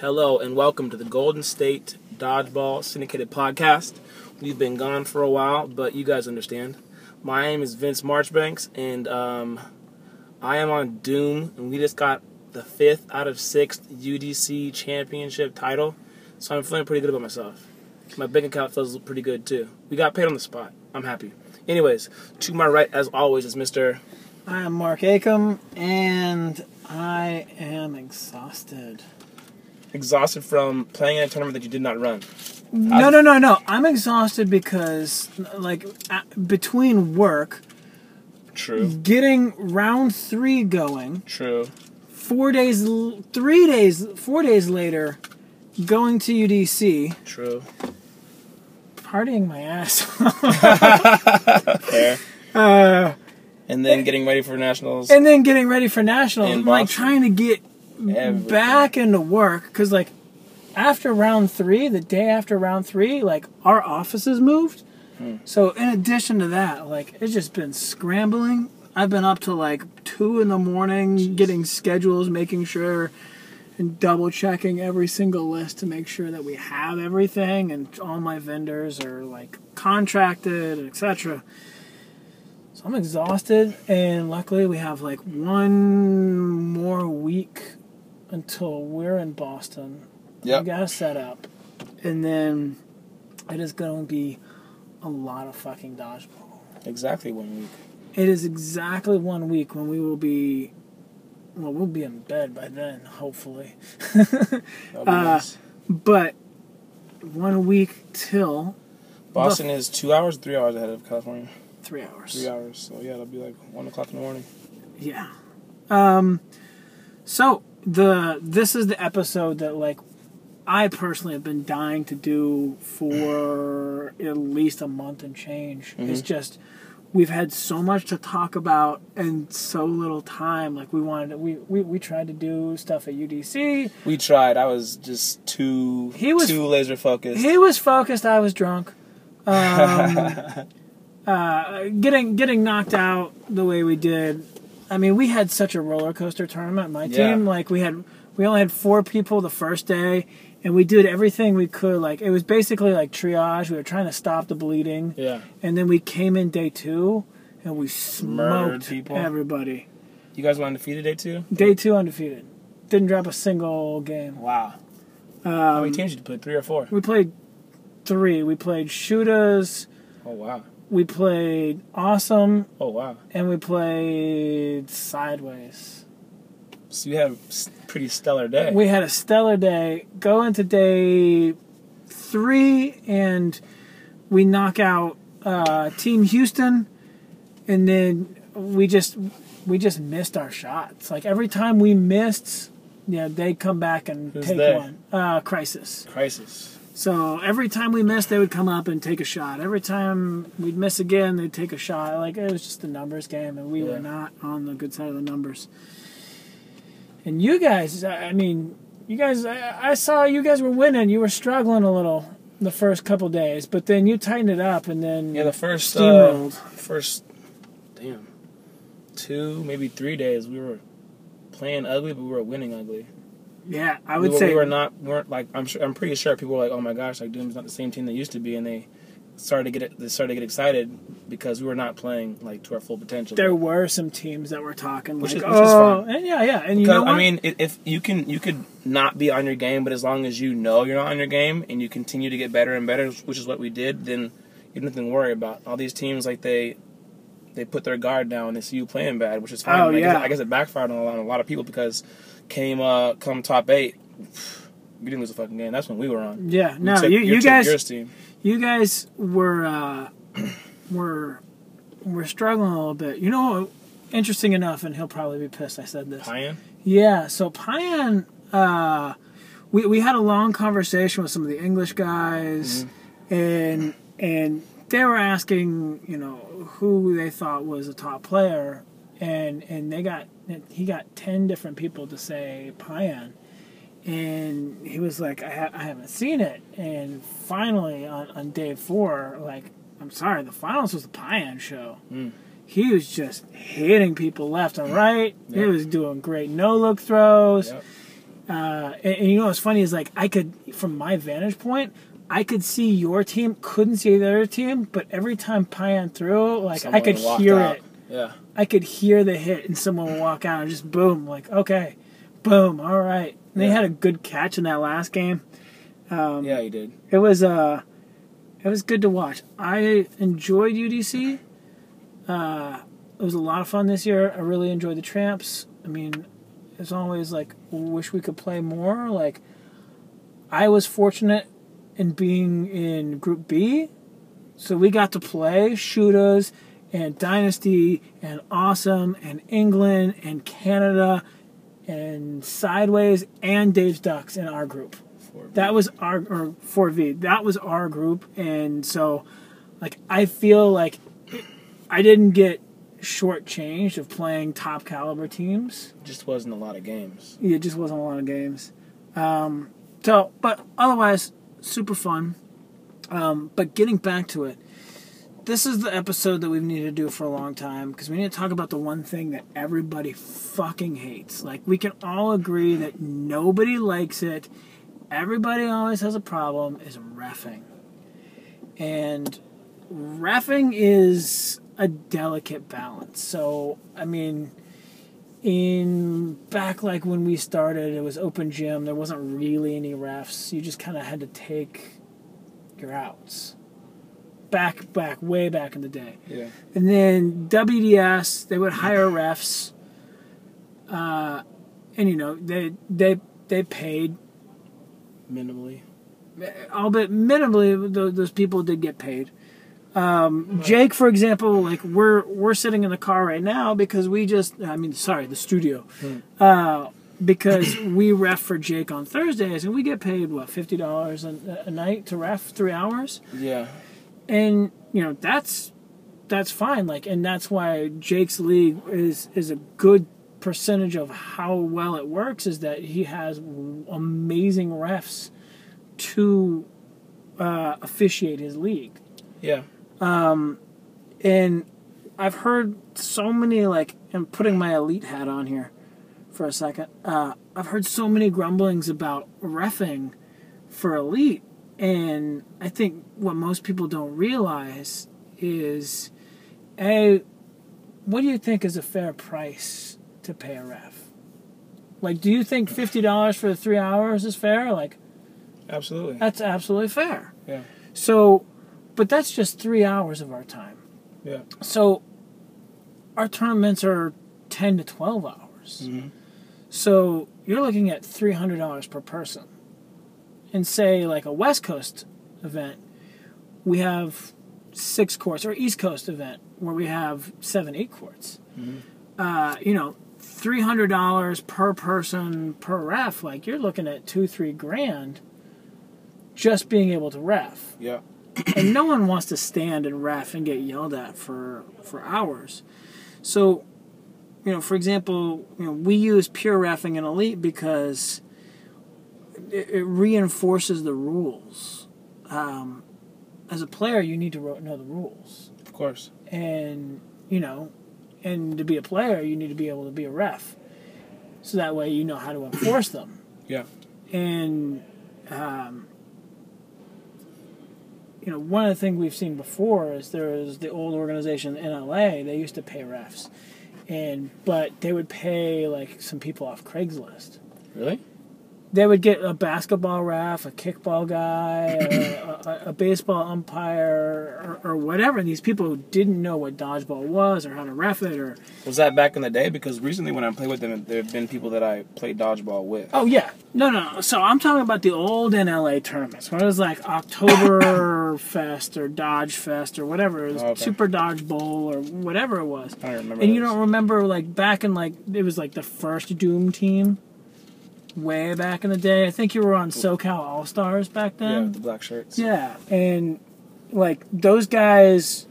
Hello and welcome to the Golden State Dodgeball Syndicated Podcast. We've been gone for a while, but you guys understand. My name is Vince Marchbanks, and um, I am on Doom, and we just got the fifth out of sixth UDC championship title, so I'm feeling pretty good about myself. My bank account feels pretty good too. We got paid on the spot. I'm happy. Anyways, to my right, as always, is Mr. I am Mark Acom, and I am exhausted. Exhausted from playing in a tournament that you did not run. No, no, no, no. I'm exhausted because, like, between work, True. getting round three going, True. four days, three days, four days later, going to UDC, True. partying my ass. Fair. uh, And then getting ready for nationals. and then getting ready for nationals, like trying to get Everything. back into work because like after round three the day after round three like our offices moved Hmm. so in addition to that like it's just been scrambling i've been up to like two in the morning getting schedules making sure and double checking every single list to make sure that we have everything and all my vendors are like contracted etc so i'm exhausted and luckily we have like one more until we're in boston Yep. we got to set up and then it is going to be a lot of fucking dodgeball Exactly one week. it is exactly one week when we will be well we'll be in bed by then hopefully be Uh, nice. but one week till Boston is two hours, three hours ahead of California. three hours Three hours. So yeah, it'll be like one o'clock in the morning. Yeah. Um so the this is the episode that like I personally have been dying to do for at least a month and change. It's just we've had so much to talk about and so little time. Like we wanted to, we, we we tried to do stuff at UDC. We tried. I was just too He was- too laser focused. He was focused, I was drunk. Um uh getting getting knocked out the way we did. I mean, we had such a roller coaster tournament. My Yeah. team, like we had, we only had four people the first day, and we did everything we could. Like it was basically like triage. We were trying to stop the bleeding, yeah. and then we came in day two, and we smoked people. everybody. You guys went undefeated day two. Day two undefeated, didn't drop a single game. Wow. How Um, many teams did you play? Three or four? we played three. We played Shooters. Oh wow. We played Awesome, Oh wow. and we played Sideways. So you had a pretty stellar day. We had a stellar day. Go into day three, and we knock out uh, Team Houston, and then we just we just missed our shots. Like every time we missed, yeah, they come back and Who's take they? one. Uh, crisis. Crisis. So every time we missed, they would come up and take a shot. Every time we'd miss again, they'd take a shot. Like it was just a numbers game, and we Yeah. were not on the good side of the numbers. And you guys, I mean, you guys, I, I saw you guys were winning. You were struggling a little the first couple days, but then you tightened it up, and then Yeah, the first uh, first, damn, two maybe three days we were playing ugly, but we were winning ugly. Yeah, I we would were, say we were not weren't like I'm sure I'm pretty sure people were like, oh my gosh, like Doom's not the same team they used to be, and they started to get they started to get excited because we were not playing like to our full potential. there were some teams that were talking Which like, is- which is oh, fine. and yeah, yeah, and you know what? I mean, if you can, you could not be on your game, but as long as you know you're not on your game and you continue to get better and better, which is what we did, then you have nothing to worry about. All these teams, like they, they put their guard down. and They see you playing bad, which is fine. Oh, I, guess, yeah. I guess it backfired on a lot, on a lot of people because came uh come top eight, we didn't lose a fucking game. That's when we were on. yeah, no, took- you, you guys, you guys were uh, were were struggling a little bit. You know, interesting enough, and he'll probably be pissed I said this. Payan. Yeah, so Payan, uh, we we had a long conversation with some of the English guys, and and they were asking, you know, who they thought was a top player, and and they got he got ten different people to say Payan. And he was like, I, ha- I haven't seen it. And finally, on, on day four, like, I'm sorry, the finals was the Payan show. Mm. He was just hitting people left and right. He was doing great no look throws. Yep. Uh, and, and you know what's funny is like I could, from my vantage point, I could see your team, couldn't see the other team, but every time Payan threw, like I could hear out. it. Yeah. I could hear the hit, and someone would walk out and just boom, like okay, boom, all right. And they had a good catch in that last game. Um, Yeah, he did. It was uh, it was good to watch. I enjoyed UDC. Uh, it was a lot of fun this year. I really enjoyed the tramps. I mean, it's always like wish we could play more. Like, I was fortunate in being in Group B, so we got to play Shootas and Dynasty and Awesome and England and Canada and Sideways and Dave's Ducks in our group. That was our or 4v that was our group. And so like i feel like i didn't get shortchanged of playing top caliber teams. Just wasn't a lot of games. it just wasn't a lot of games. Um, so but otherwise super fun. Um, but getting back to it this is the episode that we've needed to do for a long time because we need to talk about the one thing that everybody fucking hates like we can all agree that nobody likes it everybody always has a problem is refing. And refing is a delicate balance. So, I mean, in back like when we started, it was open gym, there wasn't really any refs. You just kind of had to take your outs. Back, back, way back in the day. Yeah. And then WDS, they would hire refs, uh, and you know they they they paid Minimally. albeit minimally, th- those people did get paid. Um, Jake, for example, like we're we're sitting in the car right now because we just, I mean, sorry, the studio, uh, because we ref for Jake on Thursdays and we get paid what fifty dollars a a night to ref three hours, Yeah. And you know that's that's fine. Like, and that's why Jake's league is is a good percentage of how well it works is that he has amazing refs to uh, officiate his league. Yeah. And I've heard so many like, and putting my elite hat on here for a second. Uh, I've heard so many grumblings about refing for elite, and I think what most people don't realize is, a, what do you think is a fair price to pay a ref? Like, do you think fifty dollars for the three hours is fair? Like, Absolutely. that's absolutely fair. Yeah. So, but that's just three hours of our time. Yeah. So, our tournaments are 10 to 12 hours. Mm-hmm. So, you're looking at $300 per person. And say, like a West Coast event, we have six courts, or East Coast event, where we have seven, eight courts. Uh, you know, $300 per person per ref, like you're looking at two, three grand just being able to ref Yeah. and no one wants to stand and ref and get yelled at for for hours. So, you know, for example, you know, we use peer refing in elite because it, it reinforces the rules. Um, as a player, you need to ro- know the rules, Of course. and you know, and to be a player, you need to be able to be a ref, so that way you know how to enforce them Yeah. and um, you know one of the things we've seen before is there was the old organization in LA they used to pay refs and but they would pay like some people off Craigslist Really? They would get a basketball ref a kickball guy a, a, a baseball umpire or, or whatever and these people who didn't know what dodgeball was or how to ref it or Was that back in the day? Because recently, when I played with them, there have been people that I played dodgeball with. Oh yeah, no, no. So I'm talking about the old NLA tournaments when it was like October Fest or Dodge Fest or whatever, it was Oh, okay. Super Dodge Bowl or whatever it was. I don't remember. And you don't remember like back in like it was like the first Doom team, way back in the day. I think you were on SoCal All Stars back then. Yeah, the black shirts. Yeah, and like those guys,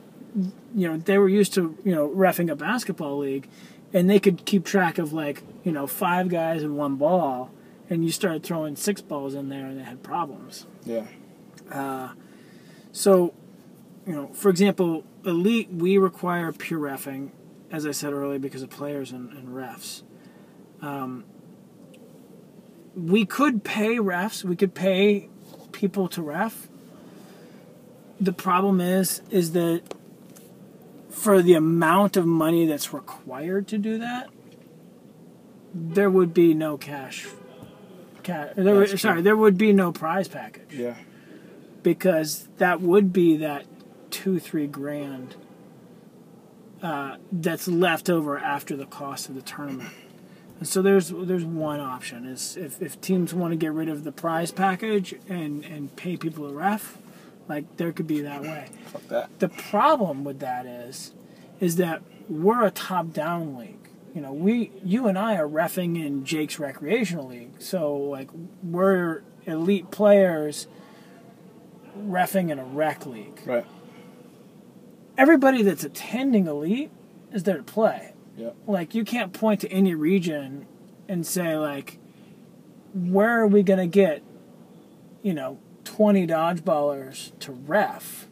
you know, they were used to you know refing a basketball league, and they could keep track of like you know five guys and one ball, and you started throwing six balls in there, and they had problems. Yeah. Uh, So, you know, for example, elite we require peer refing, as I said earlier, because of players and, and refs. Um, we could pay refs. We could pay people to ref. The problem is, is that for the amount of money that's required to do that, there would be no cash. Ca- there would, sorry, there would be no prize package Yeah. because that would be that two three grand uh, that's left over after the cost of the tournament. And so there's there's one option is if, if teams want to get rid of the prize package and and pay people a ref, like there could be that way. Fuck that. The problem with that is is that we're a top down league. You know, we you and I are refing in Jake's recreational league. So like we're elite players refing in a rec league. Right. Everybody that's attending elite is there to play. Yep. Like you can't point to any region and say like where are we going to get you know 20 dodgeballers to ref?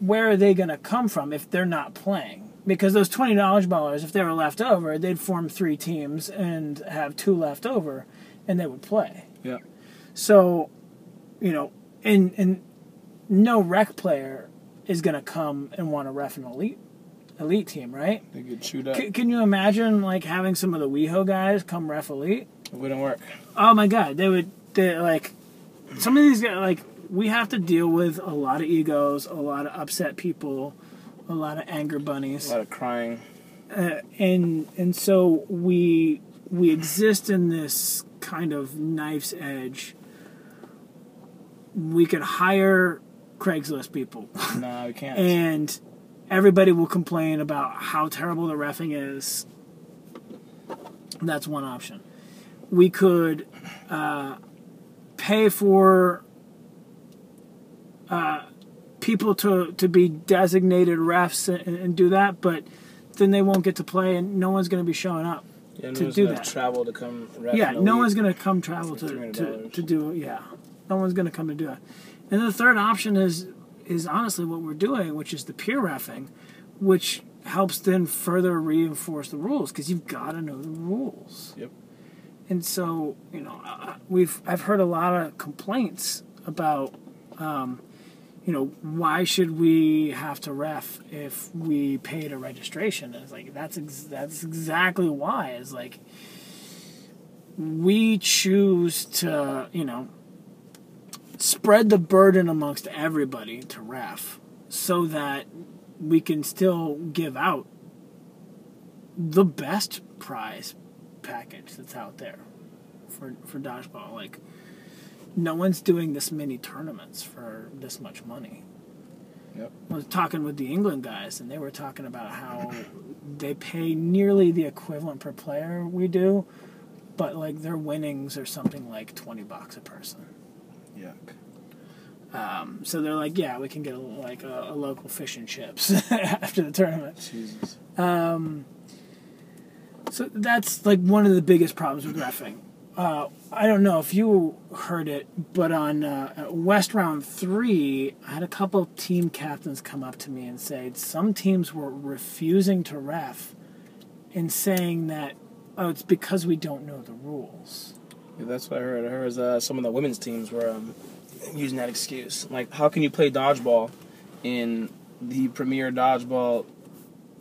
Where are they going to come from if they're not playing? Because those 20 dodgeballers if they were left over, they'd form three teams and have two left over and they would play. Yeah. So, you know, and and no rec player is going to come and want to ref an elite elite team, right? They get chewed up. C- can you imagine like having some of the WeHo guys come ref elite? It wouldn't work. Oh my god, they would they like some of these guys like we have to deal with a lot of egos, a lot of upset people, a lot of anger bunnies, A lot of crying. Uh, and and so we we exist in this kind of knife's edge. We could hire Craigslist people, No, we can't. and everybody will complain about how terrible the refing is. That's one option. We could uh, pay for uh, people to, to be designated refs and, and do that, but then they won't get to play, and no one's going to be showing up. yeah, no to do that. travel to come. Ref yeah, no one's going to come travel to, to, to do it. Yeah, no one's going to come to do it. And the third option is is honestly what we're doing, which is the peer refing, which helps then further reinforce the rules because you've got to know the rules. Yep. And so you know, we've I've heard a lot of complaints about. Um, you know, why should we have to ref if we paid a registration? And it's like that's ex- that's exactly why. It's like we choose to, you know, spread the burden amongst everybody to ref so that we can still give out the best prize package that's out there for for dodgeball like no one's doing this many tournaments for this much money Yep. I was talking with the England guys, and they were talking about how they pay nearly the equivalent per player we do, but like their winnings are something like twenty bucks a person. Yuck. Um, so they're like, yeah, we can get a, like a, a local fish and chips after the tournament. Jesus. So that's like one of the biggest problems with refing. Uh, I don't know if you heard it, but on uh, West Round 3, I had a couple team captains come up to me and say some teams were refusing to ref and saying that, oh, it's because we don't know the rules. Yeah, that's what I heard. I heard uh, some of the women's teams were um, using that excuse. Like, how can you play dodgeball in the premier dodgeball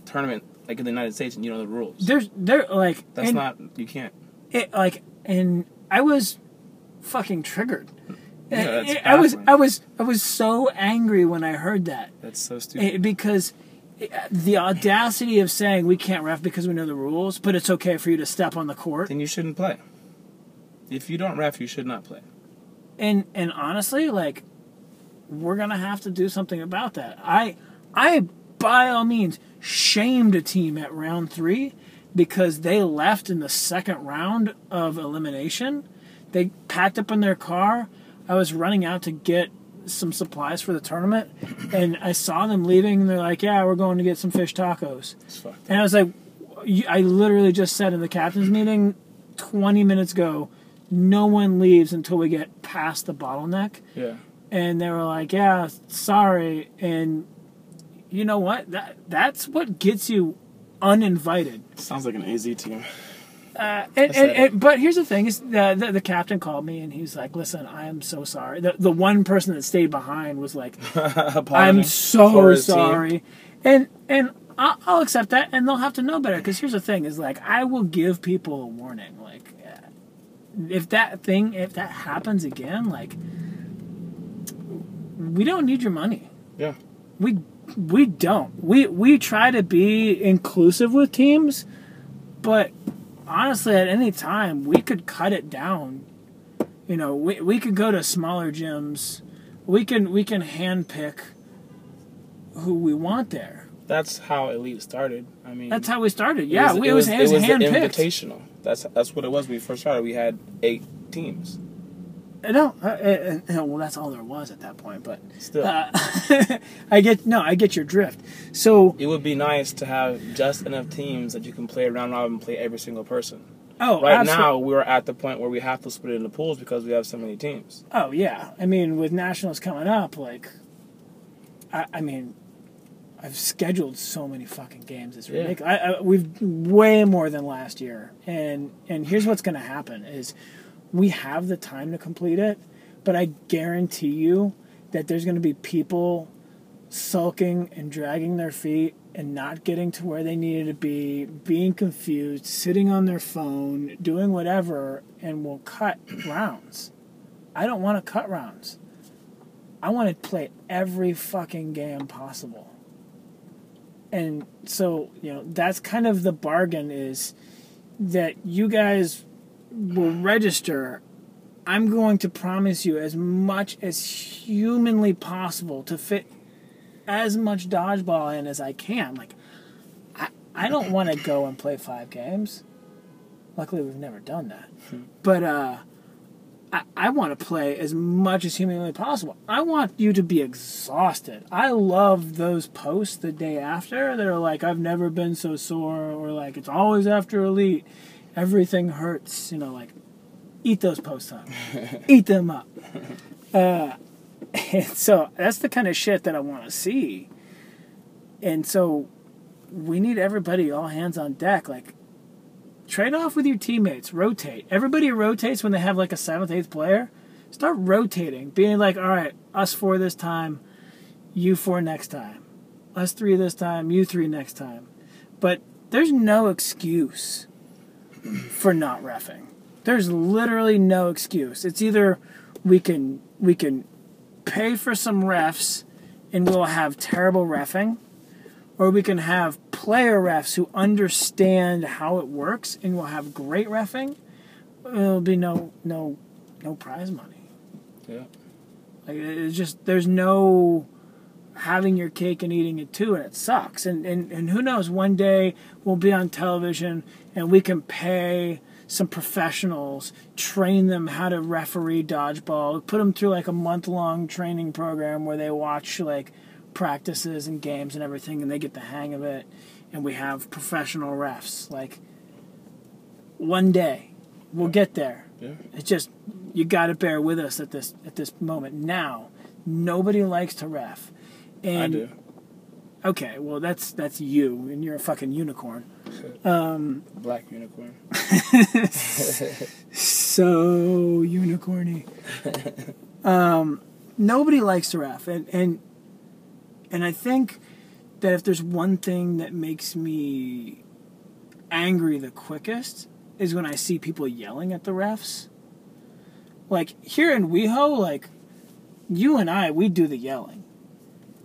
tournament, like in the United States, and you know the rules? There's, they're like, That's not. You can't. it, like, and I was fucking triggered. Yeah, that's I was. I was, I was so angry when I heard that. That's so stupid. Eh, because the audacity of saying we can't ref because we know the rules, but it's okay for you to step on the court. then you shouldn't play. If you don't ref, you should not play. And and honestly, like we're gonna have to do something about that. I I by all means shamed a team at round three because they left in the second round of elimination. They packed up in their car. I was running out to get some supplies for the tournament, and I saw them leaving. And they're like, "Yeah, we're going to get some fish tacos." And I was like, I literally just said in the captain's meeting 20 minutes ago, no one leaves until we get past the bottleneck. Yeah. And they were like, yeah, sorry. And you know what? That That's what gets you uninvited. Sounds like an AZ team. Uh, and, and, and, but here's the thing: is the, the, the captain called me and he's like, "Listen, I am so sorry." The the one person that stayed behind was like, "I'm so sorry," team. and and I'll, I'll, accept that, and they'll have to know better. Because here's the thing: is like I will give people a warning. Like if that thing, if that happens again, like we don't need your money. Yeah. We we don't. We we try to be inclusive with teams, but honestly, at any time we could cut it down. You know, we we could go to smaller gyms. We can we can handpick who we want there. That's how Elite started. I mean, that's how we started. Yeah, it was, it was, it was, it was handpicked. invitational. That's that's what it was. When we first started. We had eight teams. No, uh, uh, uh, well, that's all there was at that point. But still, uh, I get no, I get your drift. So it would be nice to have just enough teams that you can play round robin and play every single person. Oh, right absolutely. now we're at the point where we have to split it into pools because we have so many teams. Oh yeah, I mean with nationals coming up, like, I, I mean, I've scheduled so many fucking games. It's ridiculous. Yeah. I, I, we've way more than last year, and and here's what's going to happen is we have the time to complete it, but I guarantee you that there's going to be people sulking and dragging their feet and not getting to where they needed to be, being confused, sitting on their phone, doing whatever, and we'll cut rounds. I don't want to cut rounds. I want to play every fucking game possible. And so, you know, that's kind of the bargain is that you guys will register, I'm going to promise you as much as humanly possible to fit as much dodgeball in as I can. Like, I, I don't want to go and play five games. Luckily, we've never done that. Hmm. But uh, I, I want to play as much as humanly possible. I want you to be exhausted. I love those posts the day after that are like, I've never been so sore, or like, it's always after Elite everything hurts. You know, like eat those posts up, eat them up. Uh, and so that's the kind of shit that I want to see. And so we need everybody all hands on deck. Like trade off with your teammates, rotate. Everybody rotates when they have like a seventh, eighth player. Start rotating, being like, all right, us four this time, you four next time, us three this time, you three next time. But there's no excuse for not refing. There's literally no excuse. It's either we can we can pay for some refs and we'll have terrible refing, or we can have player refs who understand how it works and we'll have great refing. There'll be no no no prize money. Yeah. Like it's just there's no having your cake and eating it too, and it sucks. And, and, and who knows, one day we'll be on television and we can pay some professionals, train them how to referee dodgeball, put them through like a month long training program where they watch like practices and games and everything and they get the hang of it. And we have professional refs. Like, one day we'll get there. Yeah. It's just you got to bear with us at this at this moment. Now, nobody likes to ref. And I do. Okay, well that's that's you, and you're a fucking unicorn. Um, Black unicorn. so unicorny. Um, nobody likes to ref, and and and I think that if there's one thing that makes me angry the quickest is when I see people yelling at the refs. Like here in WeHo, like you and I, we do the yelling.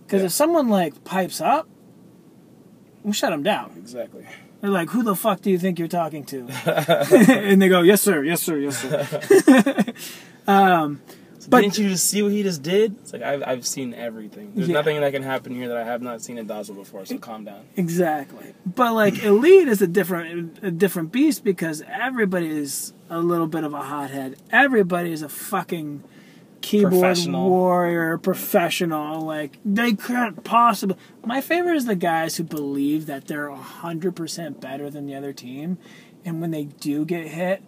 Because yeah. if someone like pipes up, we'll shut them down. Exactly. They're like, "Who the fuck do you think you're talking to?" and they go, "Yes, sir. Yes, sir. Yes, sir." um, so but didn't you just see what he just did? It's like I've I've seen everything. There's yeah. nothing that can happen here that I have not seen in Dazzle before. So calm down. Exactly. But like Elite is a different a different beast because everybody is a little bit of a hothead. Everybody is a fucking keyboard warrior, professional. Like they can't possibly. My favorite is the guys who believe that they're hundred percent better than the other team, and when they do get hit,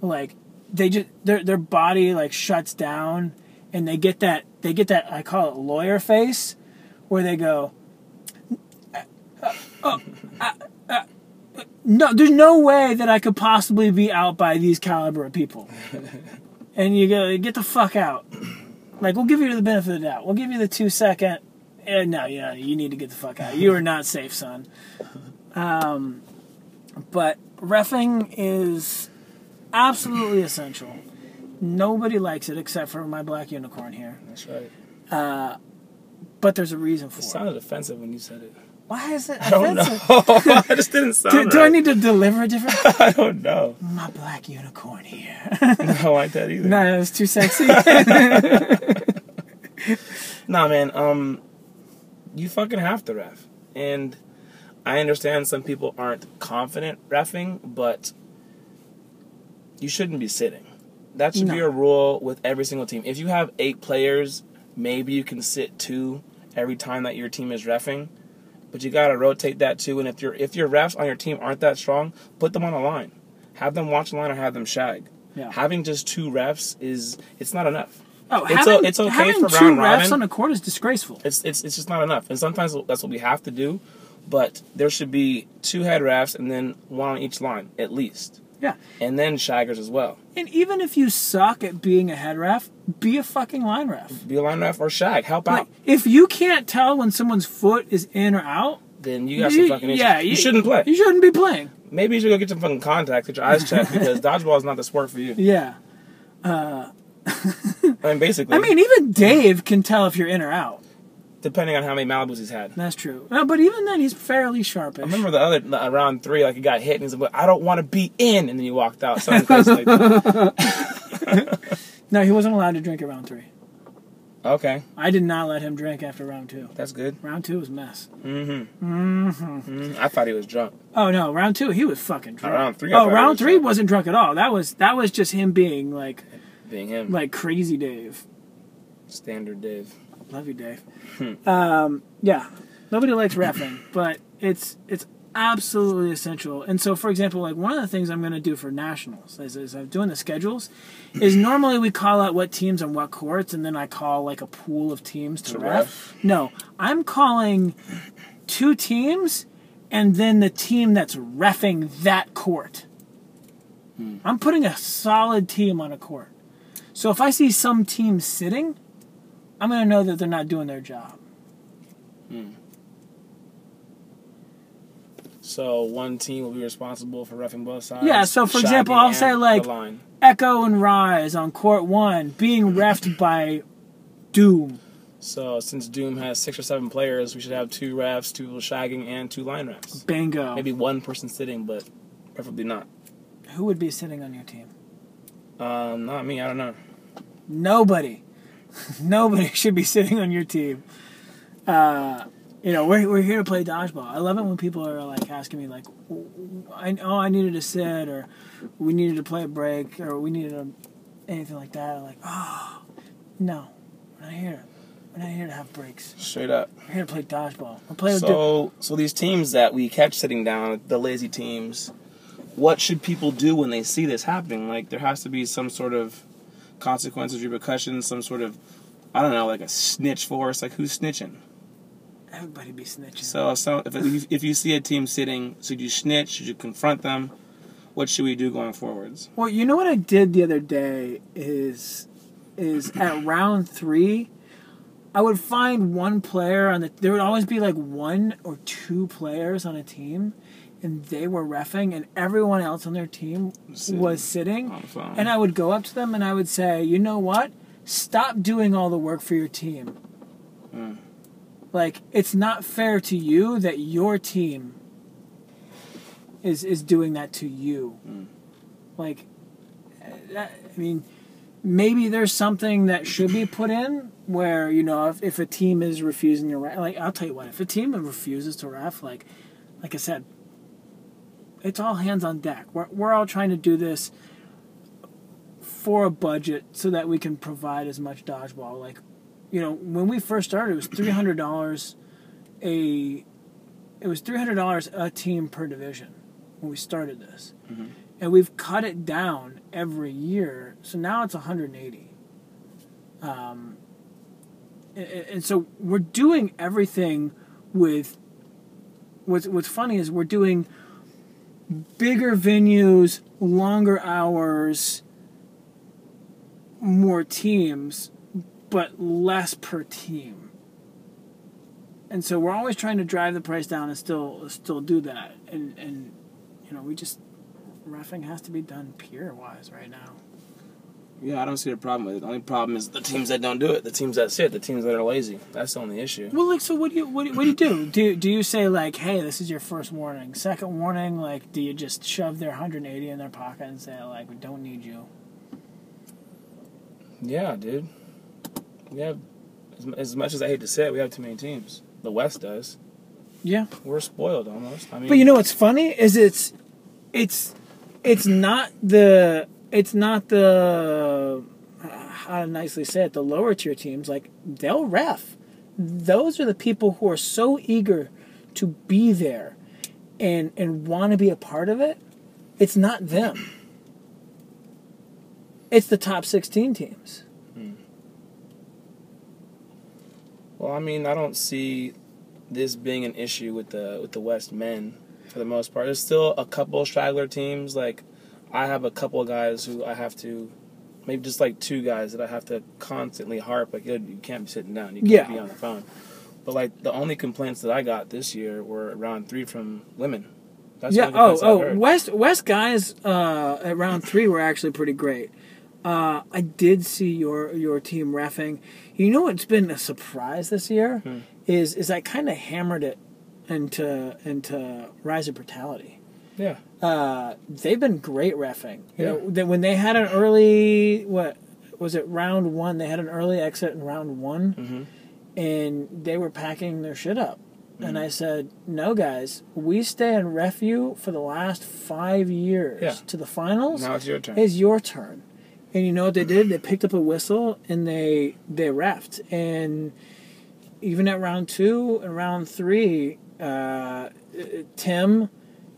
like they just their their body like shuts down, and they get that they get that I call it lawyer face, where they go. Uh, uh, uh, no, there's no way that I could possibly be out by these caliber of people. and you go, get the fuck out. Like, we'll give you the benefit of the doubt. We'll give you the two second. Eh, no, yeah, you need to get the fuck out. You are not safe, son. Um, but refing is absolutely essential. Nobody likes it except for my black unicorn here. That's right. Uh, but there's a reason for It it. sounded offensive when you said it. Why is it I don't offensive? know. I just didn't sound Do, do I need to deliver a different? I don't know. my black unicorn here. No, I don't like that either. no, it was too sexy. Nah, man. Um, you fucking have to ref, and I understand some people aren't confident refing, but you shouldn't be sitting. That should be a rule with every single team. If you have eight players, maybe you can sit two every time that your team is refing, but you gotta rotate that too. And if your if your refs on your team aren't that strong, put them on a line. Have them watch the line or have them shag. Yeah. Having just two refs is it's not enough. Oh, It's having, o- it's okay having for two round refs on a court is disgraceful. It's it's it's just not enough. And sometimes that's what we have to do. But there should be two head refs and then one on each line at least, Yeah. and then shaggers as well. And even if you suck at being a head ref, be a fucking line ref. Be a line ref or shag. Help Like, out. if you can't tell when someone's foot is in or out, Then you got some fucking issues. yeah, you, shouldn't play. You shouldn't be playing. Maybe you should go get some fucking contacts, get your eyes checked because dodgeball is not the sport for you. Yeah. I mean, basically. I mean, even Dave can tell if you're in or out. Depending on how many Malibus he's had. That's true. Uh, but even then, he's fairly sharpish. I remember the other the- round three, like he got hit and he's like, "I don't want to be in," and then he walked out. Something like that. No, he wasn't allowed to drink at round three. Okay, I did not let him drink after round two. that's good. Round two was mess. Mm-hmm. Mm-hmm. I thought he was drunk. Oh no, round two he was fucking drunk. round three, I Oh, round was three drunk. wasn't drunk at all. That was that was just him being like Being him, like crazy Dave. standard Dave. Love you, Dave. Hmm. um, yeah, nobody likes refing, but it's it's absolutely essential. And so, for example, like one of the things I'm going to do for nationals is, is I'm doing the schedules. Is normally we call out what teams and what courts, and then I call like a pool of teams to, To ref. ref? No, I'm calling two teams, and then the team that's refing that court. Hmm. I'm putting a solid team on a court. So if I see some team sitting, I'm going to know that they're not doing their job. So one team will be responsible for refing both sides. Yeah, so for example, I'll say, like- Echo and Rise on court one being refed by Doom. So since Doom has six or seven players, we should have two refs, two shagging, and two line refs. Bingo. Maybe one person sitting, but preferably not. Who would be sitting on your team? Um, not me. I don't know. Nobody. Nobody should be sitting on your team. Uh, you know, we're, we're here to play dodgeball. I love it when people are like asking me, like, I, oh, I needed to sit, or we needed to play a break, or we needed a, anything like that. I'm like, oh, no, we're not here. We're not here to have breaks. Straight up. We're here to play dodgeball. We'll play with So, so these teams that we catch sitting down, the lazy teams, what should people do when they see this happening? Like, there has to be some sort of consequences, repercussions, some sort of, I don't know, like a snitch force. Like, who's snitching? everybody be snitching. So, so if, if, if you see a team sitting, should you snitch? Should you confront them? What should we do going forwards? Well, you know what I did the other day is is at round three, I would find one player on the. There would always be like one or two players on a team, and they were refing, and everyone else on their team Sitting was sitting. And I would go up to them and I would say, you know what? Stop doing all the work for your team. Mm. Like it's not fair to you that your team is is doing that to you. Mm. Like, uh, that, I mean, maybe there's something that should be put in where you know if, if a team is refusing to ref, like I'll tell you what, if a team refuses to ref, like like I said, it's all hands on deck. We're we're all trying to do this for a budget so that we can provide as much dodgeball. Like, you know, when we first started, it was three hundred dollars a it was three hundred dollars a team per division when we started this, Mhm. and we've cut it down every year. So now it's one hundred and eighty. Um, and, and so we're doing everything with. What's What's funny is we're doing bigger venues, longer hours, more teams, but less per team. And so we're always trying to drive the price down and still still do that. And and you know, we just refing has to be done peer wise right now. Yeah, I don't see a problem with it. The only problem is the teams that don't do it, the teams that sit, the teams that are lazy. That's the only issue. Well, like, so what do you what do you, what do, you do? Do do you say like, hey, this is your first warning, second warning? Like, do you just shove their 180 in their pocket and say like, we don't need you? Yeah, dude. We have, as, as much as I hate to say it, we have too many teams. The West does. Yeah. We're spoiled almost. I mean, But you know what's funny is it's it's it's not the it's not the uh, how to nicely say it the lower tier teams like they'll ref. Those are the people who are so eager to be there and and want to be a part of it. It's not them. It's the top 16 teams. Well, I mean, I don't see this being an issue with the with the West men for the most part. There's still a couple straggler teams. Like I have a couple of guys who I have to, maybe just like two guys that I have to constantly harp. Like you you can't be sitting down. You can't Yeah. be on the phone. But like the only complaints that I got this year were round three from women. That's yeah. Oh, oh. West West guys uh, at round three were actually pretty great. Uh, I did see your your team refing. You know what's been a surprise this year Hmm. is is I kind of hammered it into into Rise of Brutality. Yeah. Uh, they've been great refing. You Yeah. know, that when they had an early what was it round one? They had an early exit in round one, hmm and they were packing their shit up. And Mhm. I said, "No, guys, we stay and ref you for the last five years Yeah. to the finals. Now it's your turn. It's your turn." And you know what they did? They picked up a whistle and they they refed. And even at round two and round three, uh, Tim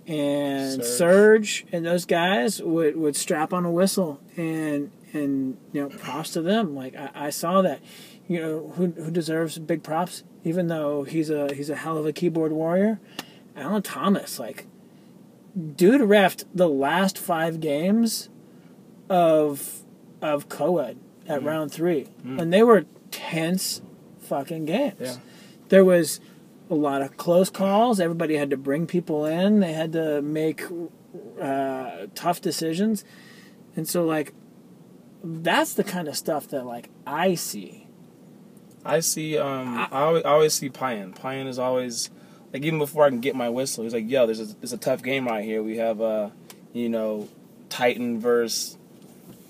and Surge. Surge and those guys would, would strap on a whistle and and you know props to them. Like I, I saw that. You know who who deserves big props, even though he's a he's a hell of a keyboard warrior. Alan Thomas, like dude, refed the last five games of of co-ed at Mhm. round three, Mm. and they were tense fucking games. Yeah. There was a lot of close calls. Everybody had to bring people in. They had to make uh, tough decisions, and so like that's the kind of stuff that like I see. I see. Um, I- I, always, I always see Payan. Payan is always like even before I can get my whistle. He's like, "Yo, there's a, there's a tough game right here. We have uh, you know, Titan versus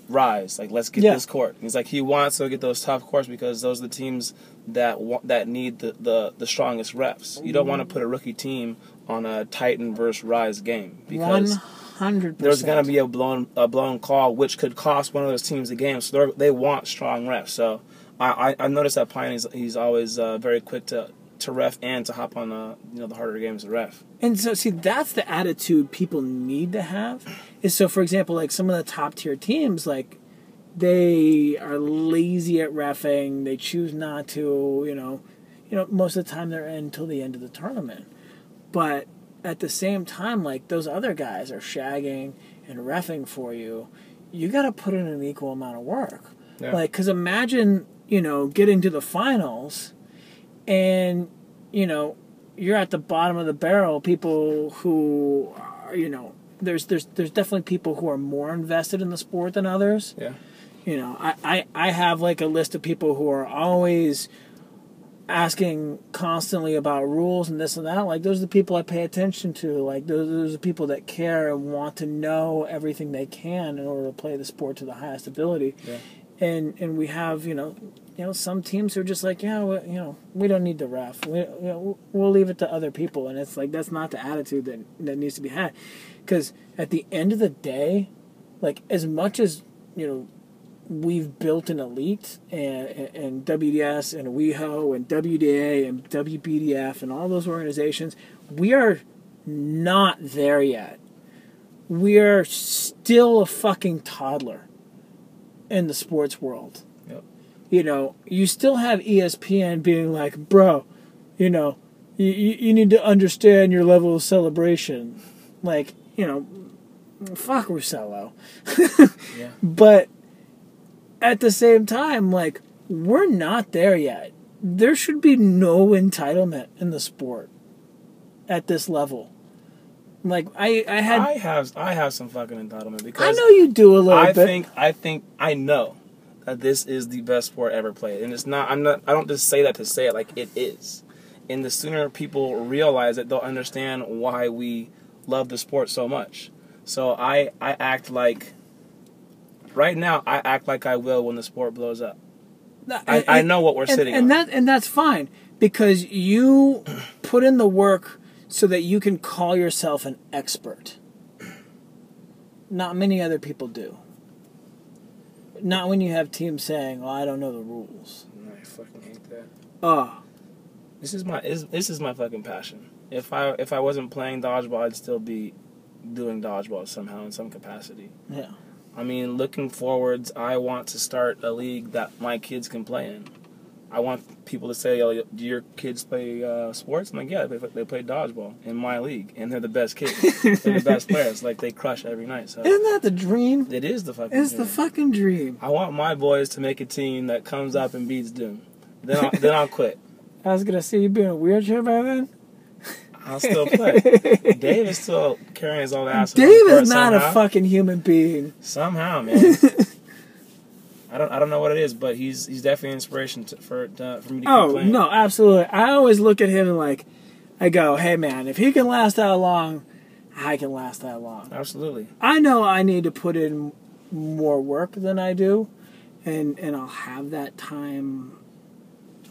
Rise. Like, let's get Yeah. this court." He's like, he wants to get those tough courts because those are the teams that want, that need the, the the strongest reps. You don't want to put a rookie team on a Titan versus Rise game because hundred. there's going to be a blown a blown call, which could cost one of those teams the game. So they want strong refs. So I, I, I noticed that Payan is he's always uh, very quick to, to ref and to hop on the you know the harder games to ref. And so, see, that's the attitude people need to have. Is so, for example, like some of the top tier teams, like they are lazy at refing. They choose not to. You know, you know, most of the time they're in until the end of the tournament. But at the same time, like those other guys are shagging and refing for you. You got to put in an equal amount of work. Yeah. Like, because imagine, you know, getting to the finals and, you know, you're at the bottom of the barrel. People who are, you know, there's there's there's definitely people who are more invested in the sport than others. Yeah. You know, I, I, I have like a list of people who are always asking constantly about rules and this and that. Like those are the people I pay attention to. Like those, those are the people that care and want to know everything they can in order to play the sport to the highest ability. Yeah. And and we have you know you know some teams are just like yeah you know we don't need the ref we you know, we'll leave it to other people and it's like that's not the attitude that that needs to be had because at the end of the day like as much as you know we've built an elite and, and WDS and WeHo and WDA and WBDF and all those organizations, we are not there yet. We are still a fucking toddler in the sports world. You know, you still have ESPN being like, bro, you know, you, you need to understand your level of celebration. Like, you know, fuck Russello. Yeah. But at the same time, like, we're not there yet. There should be no entitlement in the sport at this level. Like I, I had I have I have some fucking entitlement because I know you do a little I bit. think I think I know this is the best sport ever played, and it's not. I'm not. I don't just say that to say it. Like it is, and the sooner people realize it, they'll understand why we love the sport so much. So I I act like. Right now, I act like I will when the sport blows up. I, I know what we're and, sitting and on. that and that's fine because you put in the work so that you can call yourself an expert. Not many other people do. Not when you have teams saying, "Well, I don't know the rules." I fucking hate that. Oh, This is my is, this is my fucking passion. If I if I wasn't playing dodgeball, I'd still be doing dodgeball somehow in some capacity. yeah. I mean, looking forwards, I want to start a league that my kids can play in. I want people to say, "Oh, do your kids play uh, sports?" I'm like, "Yeah, they, they play dodgeball in my league, and they're the best kids. they're the best players. Like they crush every night." So Isn't that the dream? it is the fucking. It's the fucking dream. I want my boys to make a team that comes up and beats Doom. Then I'll, then I'll quit. I was gonna see you be in a wheelchair by then. I'll still play. Dave is still carrying his own ass. Dave is not a fucking human being. Somehow, man. I don't I don't know what it is, but he's he's definitely an inspiration to, for uh, for me to Oh no, absolutely. I always look at him and like, I go, "Hey man, if he can last that long, I can last that long." Absolutely. I know I need to put in more work than I do, and and I'll have that time.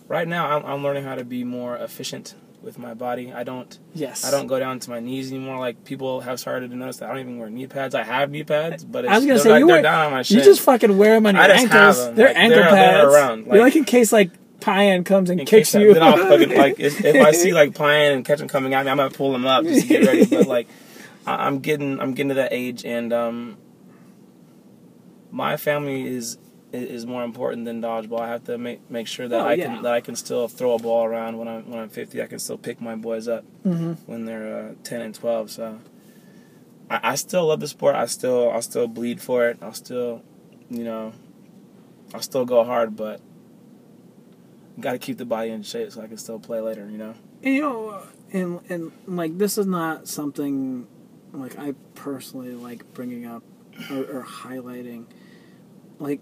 Right now, I'm I'm learning how to be more efficient with my body. I don't Yes, I don't go down to my knees anymore. Like people have started to notice that I don't even wear knee pads. I have knee pads, but it's, I was gonna they're, say like, you they're wear- down on my You shin. just fucking wear them on your I just have ankles. They're Like, ankle they're- they're pads. around. You're Like- like in case like Payan comes and kicks you. Then I'll fucking like if, if I see like Payan and Ketchum coming at me, I'm gonna pull him up just to get ready. But like, I, I'm getting I'm getting to that age, and um, my family is is more important than dodgeball. I have to make make sure that Oh, I yeah. can that I can still throw a ball around when I'm when I'm 50. I can still pick my boys up hmm when they're uh, 10 and 12. So I, I still love the sport. I still I'll still bleed for it. I'll still you know I'll still go hard, but got to keep the body in shape so I can still play later. You know. And, you know, and and like this is not something like I personally like bringing up or, or highlighting. Like,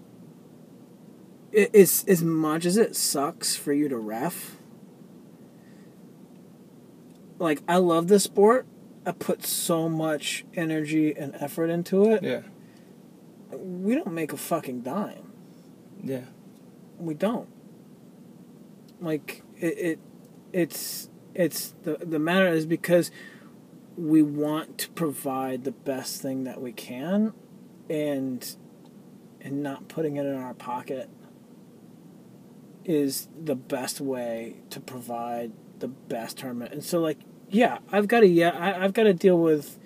it's as much as it sucks for you to ref. Like I love this sport. I put so much energy and effort into it. Yeah. We don't make a fucking dime. Yeah. we don't like it, it it's it's the the matter is because we want to provide the best thing that we can and and not putting it in our pocket is the best way to provide the best tournament and so like yeah i've got to yeah I, i've got to deal with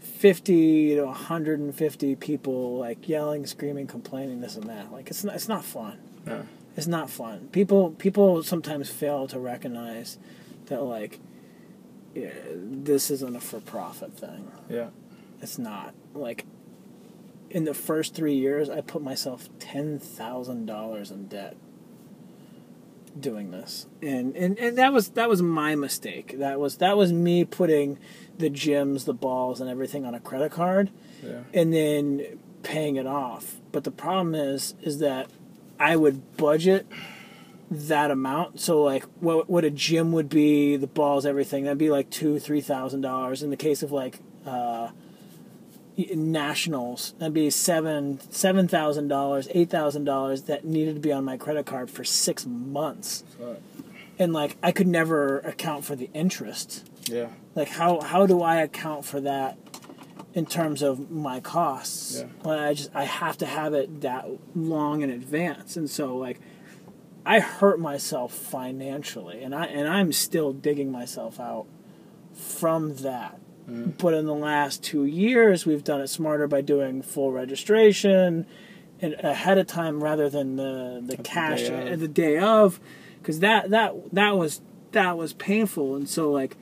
50 to 150 people like yelling screaming complaining this and that like it's not it's not fun No. it's not fun. People people sometimes fail to recognize that like yeah, this isn't a for profit thing. Yeah. It's not. Like in the first 3 years I put myself $10,000 in debt doing this. And, and and that was that was my mistake. That was that was me putting the gyms, the balls and everything on a credit card Yeah. and then paying it off. But the problem is, is that I would budget that amount. So like, what what a gym would be, the balls, everything. That'd be like two, three thousand dollars. In the case of like uh, nationals, that'd be seven, seven thousand dollars, eight thousand dollars that needed to be on my credit card for six months. Fuck. And like, I could never account for the interest Yeah. like how how do I account for that in terms of my costs? Yeah. Well, I just I have to have it that long in advance, and so like I hurt myself financially, and I and I'm still digging myself out from that. Mm. But in the last two years, we've done it smarter by doing full registration and ahead of time rather than the the the cash of. the day of, because that that that was that was painful, and so like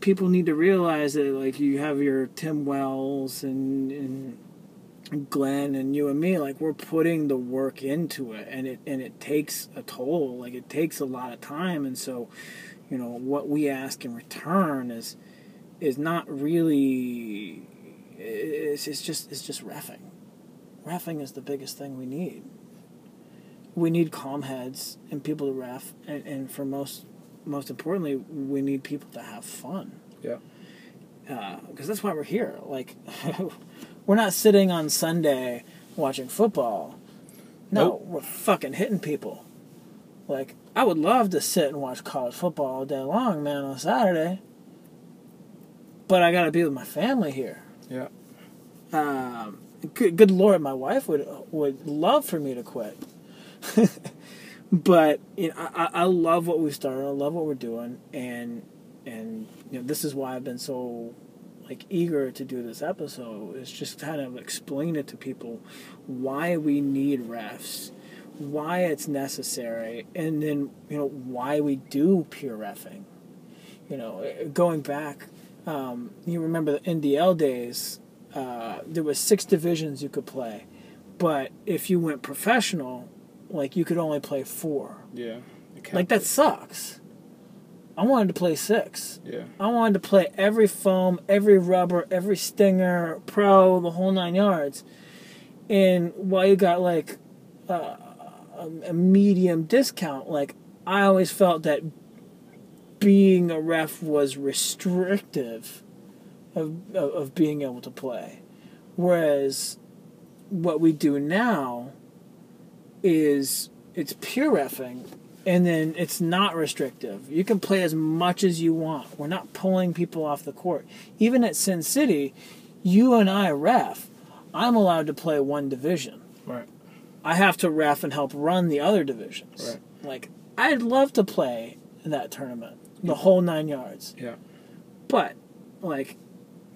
people need to realize that like you have your Tim Wells and, and Glenn and you and me like we're putting the work into it and it and it takes a toll like it takes a lot of time and so you know what we ask in return is is not really it's, it's just it's just refing refing is the biggest thing we need we need calm heads and people to ref and, and for most most importantly we need people to have fun Yeah. Uh, because that's why we're here. Like, we're not sitting on Sunday watching football. No, Nope. we're fucking hitting people. Like, I would love to sit and watch college football all day long, man, on Saturday. But I got to be with my family here. Yeah. Um, good, good lord, my wife would would love for me to quit. but you know, I, I I love what we started. I love what we're doing, and and you know, this is why I've been so like eager to do this episode. Is just kind of explain it to people why we need refs, why it's necessary, and then you know why we do peer refing. You know, going back, um, you remember the NDL days. Uh, there was six divisions you could play, but if you went professional, like you could only play four. Yeah. Like that sucks. I wanted to play six. Yeah. I wanted to play every foam, every rubber, every stinger, pro, the whole nine yards. And while you got like uh, a, a medium discount, like I always felt that being a ref was restrictive of, of, of being able to play. Whereas what we do now is it's peer refing and then it's not restrictive. You can play as much as you want. We're not pulling people off the court. Even at Sin City, you and I ref. I'm allowed to play one division. Right. I have to ref and help run the other divisions. Right. Like I'd love to play in that tournament, the whole nine yards. Yeah. But like,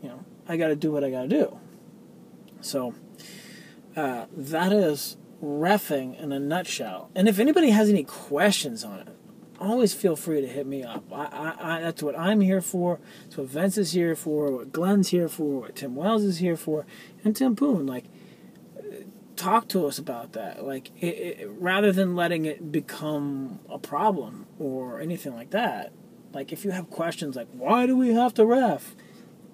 you know, I got to do what I got to do. So uh, that is refing in a nutshell. And if anybody has any questions on it, always feel free to hit me up. I, I, I, that's what I'm here for. That's what Vince is here for. What Glenn's here for. What Tim Wells is here for. And Tim Poon, like, talk to us about that. Like, it, it, rather than letting it become a problem or anything like that. Like, if you have questions like, why do we have to ref?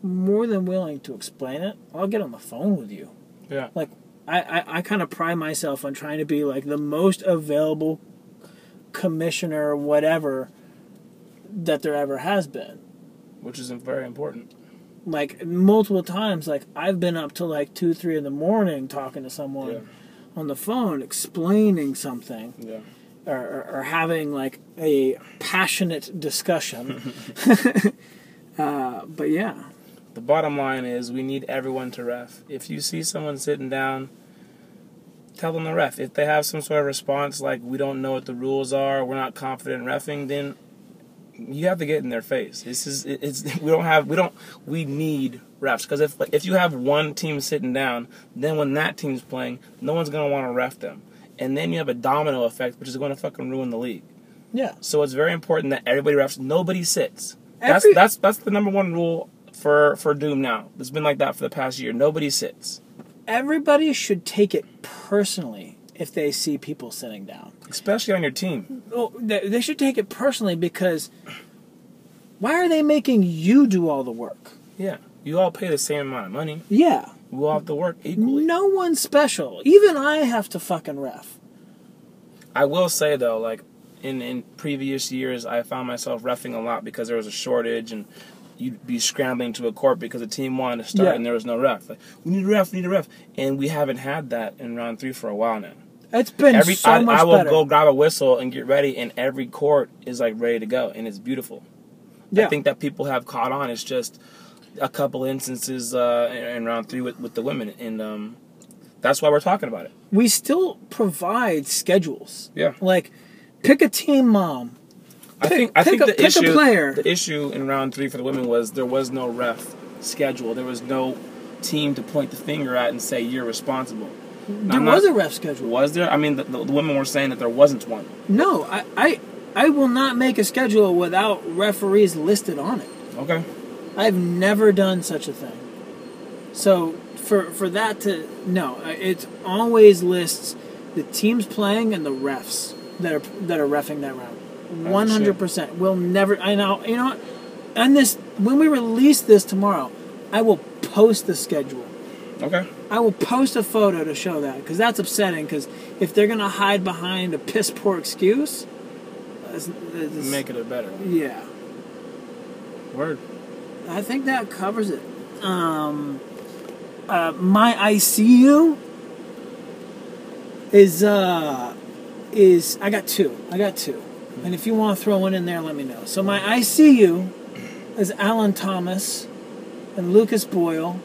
More than willing to explain it. I'll get on the phone with you. Yeah. Like, I, I, I kind of pride myself on trying to be like the most available commissioner or whatever that there ever has been. Which is very important. Like multiple times, like I've been up till like two, three in the morning talking to someone Yeah. on the phone, explaining something, Yeah. Or, or, having like a passionate discussion. uh, but yeah, The bottom line is we need everyone to ref. If you see someone sitting down, tell them to ref. If they have some sort of response like we don't know what the rules are, we're not confident in refing, then you have to get in their face. This is it's we don't have we don't we need refs because if if you have one team sitting down, then when that team's playing, no one's gonna want to ref them, and then you have a domino effect, which is going to fucking ruin the league. yeah. So it's very important that everybody refs. Nobody sits. That's Every- that's that's the number one rule for for Doom now. It's been like that for the past year. Nobody sits, Everybody should take it personally if they see people sitting down. especially on your team. Oh, they, they should take it personally because why are they making you do all the work? Yeah, you all pay the same amount of money. Yeah, We all have to work equally. no one's special. Even I have to fucking ref. I will say though, like in in previous years, I found myself refing a lot because there was a shortage and. You'd be scrambling to a court because the team wanted to start Yeah. and there was no ref. Like, we need a ref, we need a ref, and we haven't had that in round three for a while now. It's been every so I, much I will better. go grab a whistle and get ready, and every court is like ready to go, and it's beautiful. yeah. I think that people have caught on. It's just a couple instances uh, in, round three with, with the women, and um, that's why we're talking about it. we still provide schedules. Yeah, Like, pick a team mom. I think I pick think a- the pick a issue player. the issue in round three for the women was there was no ref schedule. There was no team to point the finger at and say you're responsible. There I'm was a ref schedule. Was there? I mean, the, the, the women were saying that there wasn't one. No, I, I, I will not make a schedule without referees listed on it. Okay. I've never done such a thing. So for for that to no, it always lists the teams playing and the refs that are that are refing that round. Oh, one hundred percent. We'll never. I know. You know? And this when we release this tomorrow, I will post the schedule. Okay. I will post a photo to show that because that's upsetting. Because if they're gonna hide behind a piss poor excuse, it's- it's- Make it a better. yeah. Word. I think that covers it. Um, uh, my ICU is uh is I got two. I got two, and if you want to throw one in there, let me know. So my ICU is Alan Thomas and Lucas Boyle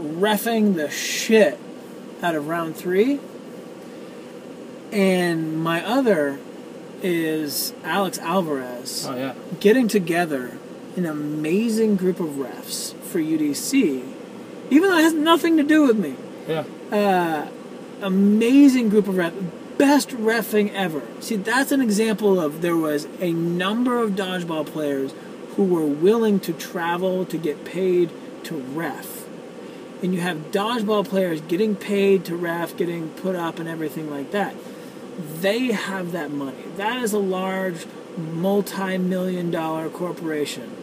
refing the shit out of round three, and my other is Alex Alvarez Oh yeah. getting together an amazing group of refs for UDC, even though it has nothing to do with me. Yeah. Uh, amazing group of refs, best refing ever. See, that's an example of there was a number of dodgeball players who were willing to travel to get paid to ref. And you have dodgeball players getting paid to ref, getting put up, and everything like that. They have that money. That is a large, multi million dollar corporation.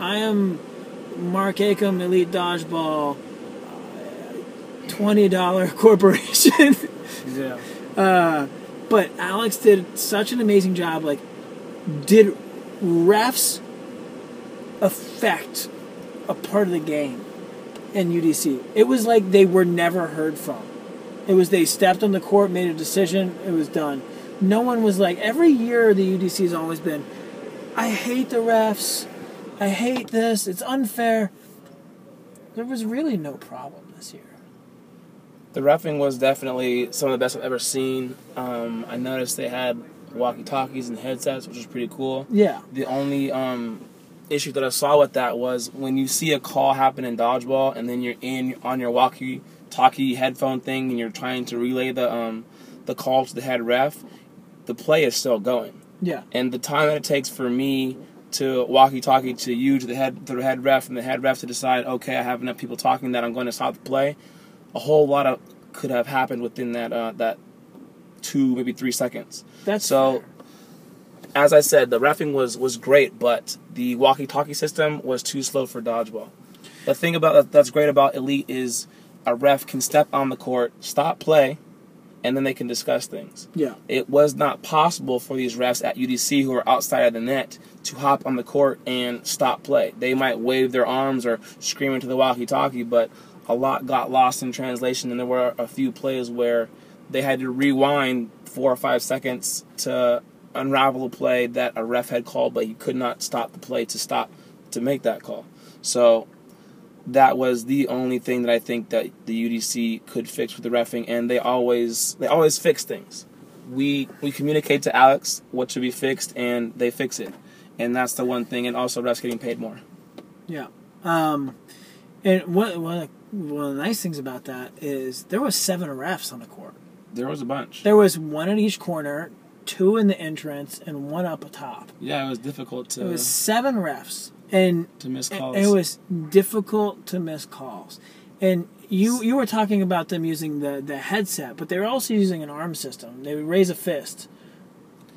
I am Mark Acom Elite Dodgeball, uh, $20 corporation. Yeah. Uh, but Alex did such an amazing job. Like, did refs affect a part of the game in UDC? It was like they were never heard from. It was they stepped on the court, made a decision, it was done. No one was like, every year the UDC has always been, I hate the refs, I hate this, it's unfair. There was really no problem this year. The refing was definitely some of the best I've ever seen. Um, I noticed they had walkie-talkies and headsets, which was pretty cool. Yeah. The only um, issue that I saw with that was when you see a call happen in dodgeball, and then you're in on your walkie-talkie headphone thing, and you're trying to relay the um, the call to the head ref. The play is still going, Yeah. and the time that it takes for me to walkie-talkie to you to the head to the head ref, and the head ref to decide, okay, I have enough people talking that I'm going to stop the play. A whole lot of could have happened within that uh, that two maybe three seconds. That's So, fair. as I said, the refing was was great, but the walkie-talkie system was too slow for dodgeball. The thing about that's great about elite is a ref can step on the court, stop play, and then they can discuss things. Yeah. It was not possible for these refs at UDC who are outside of the net to hop on the court and stop play. They might wave their arms or scream into the walkie-talkie, but a lot got lost in translation, and there were a few plays where they had to rewind four or five seconds to unravel a play that a ref had called, but he could not stop the play to stop to make that call. So that was the only thing that I think that the UDC could fix with the refing, and they always they always fix things. We we communicate to Alex what should be fixed, and they fix it, and that's the one thing. And also, refs getting paid more. Yeah. Um, and one, one, of the, one of the nice things about that is there was seven refs on the court. There was a bunch. There was one at each corner, two in the entrance, and one up atop. Yeah, it was difficult to It was seven refs, and to miss it- calls. it was difficult to miss calls. And you you were talking about them using the, the headset, but they were also using an arm system. They would raise a fist.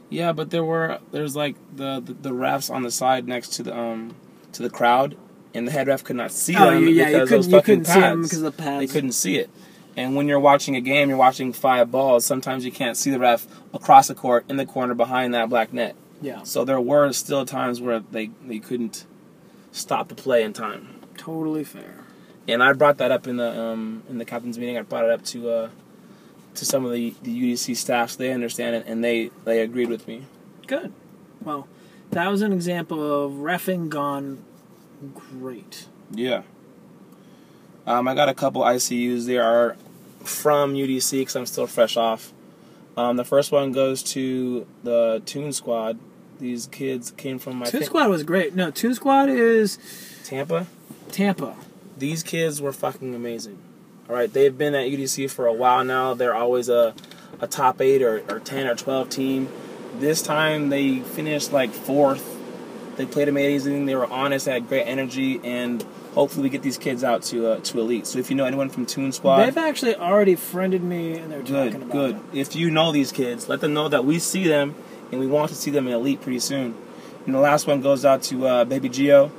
Yeah, but there were there's like the, the the refs on the side next to the um to the crowd, and the head ref could not see Oh, them you- yeah, you because couldn't- those you fucking them pads. because the pads. They couldn't see it. And when you're watching a game, you're watching five balls. Sometimes you can't see the ref across the court in the corner behind that black net. Yeah, So there were still times where they they couldn't stop the play in time. totally fair. And I brought that up in the um, in the captain's meeting. I brought it up to uh, to some of the, the UDC staff. So they understand it, and they they agreed with me. Good. Well, that was an example of refing gone great. Yeah. Um, I got a couple ICUs. They are from UDC because I'm still fresh off. Um, the first one goes to the Toon Squad. These kids came from Toon think, Squad was great. No, Toon Squad is Tampa. Tampa. These kids were fucking amazing. All right, they've been at UDC for a while now. They're always a, a top eight or, or ten or twelve team. This time they finished like fourth They played amazing. They were honest. They had great energy, and hopefully we get these kids out to uh, to elite. So if you know anyone from Toon Squad, They've actually already friended me, and they're talking good, about good. it. If you know these kids, let them know that we see them, and we want to see them in elite pretty soon. And the last one goes out to uh, Baby Geo,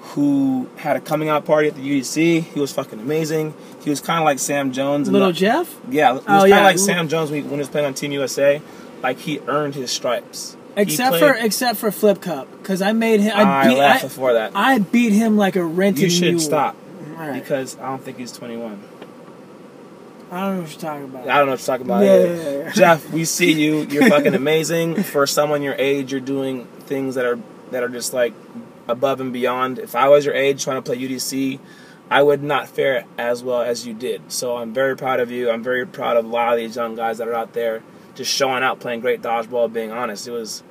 who had a coming out party at the UDC. He was fucking amazing. He was kind of like Sam Jones. Little the- Jeff, Yeah, he was Oh, kind of yeah. like Sam Jones when he, when he was playing on Team USA. Like he earned his stripes. Except for except for Flip Cup, because I made him. I, I, beat. laughed I, before that. I beat him like a rented you should mule. stop right. because I don't think he's 21. I don't know what you're talking about. I don't know what you're talking about. Yeah, yeah, yeah, yeah. Jeff, we see you. You're fucking amazing. For someone your age, you're doing things that are that are just like above and beyond. If I was your age trying to play UDC, I would not fare as well as you did. So I'm very proud of you. I'm very proud of a lot of these young guys that are out there just showing out, playing great dodgeball, being honest. It was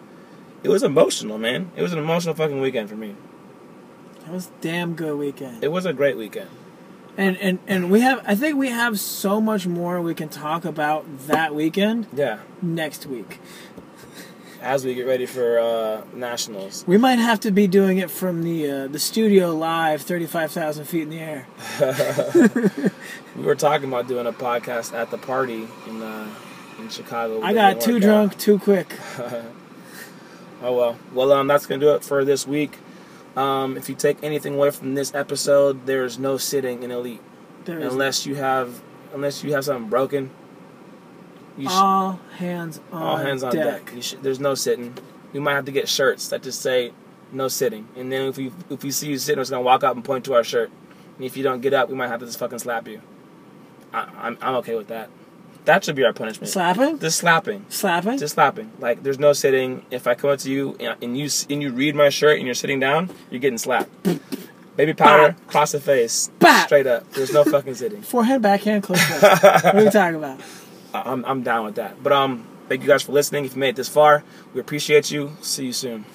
it was emotional, man. It was an emotional fucking weekend for me. It was a damn good weekend. It was a great weekend. And and and we have. I think we have so much more we can talk about that weekend Yeah. next week. As we get ready for uh, nationals. We might have to be doing it from the uh, the studio live, thirty five thousand feet in the air. We were talking about doing a podcast at the party in uh, in Chicago. I got too drunk too quick. Oh well. Well, um, that's gonna do it for this week. Um, if you take anything away from this episode, there's no sitting in elite There is unless you have unless you have something broken. You sh- all hands on all hands on deck. You sh- there's no sitting. We might have to get shirts that just say no sitting. And then if you if we see you sitting, we're just gonna walk up and point to our shirt. And if you don't get up, we might have to just fucking slap you. I, I'm I'm okay with that. That should be our punishment. Slapping, Just slapping. slapping. Just slapping. Like there's no sitting. If I come up to you and you and you read my shirt and you're sitting down, you're getting slapped. Baby powder, across the face, straight up. There's no fucking sitting. Forehand, backhand, close what are we talking about? I'm I'm down with that. But um, thank you guys for listening. If you made it this far, we appreciate you. See you soon.